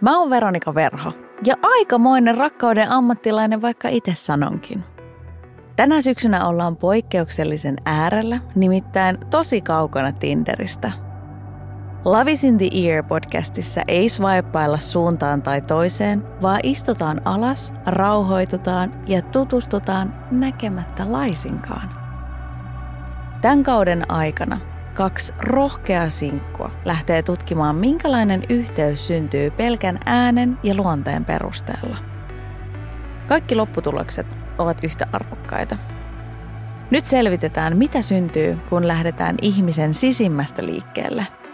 Mä oon Veronika Verho ja aikamoinen rakkauden ammattilainen vaikka itse sanonkin. Tänä syksynä ollaan poikkeuksellisen äärellä, nimittäin tosi kaukana Tinderistä. Love is in the Ear podcastissa ei swipeilla suuntaan tai toiseen, vaan istutaan alas, rauhoitutaan ja tutustutaan näkemättä laisinkaan. Tämän kauden aikana kaksi rohkeaa sinkkua lähtee tutkimaan, minkälainen yhteys syntyy pelkän äänen ja luonteen perusteella. Kaikki lopputulokset ovat yhtä arvokkaita. Nyt selvitetään, mitä syntyy, kun lähdetään ihmisen sisimmästä liikkeelle –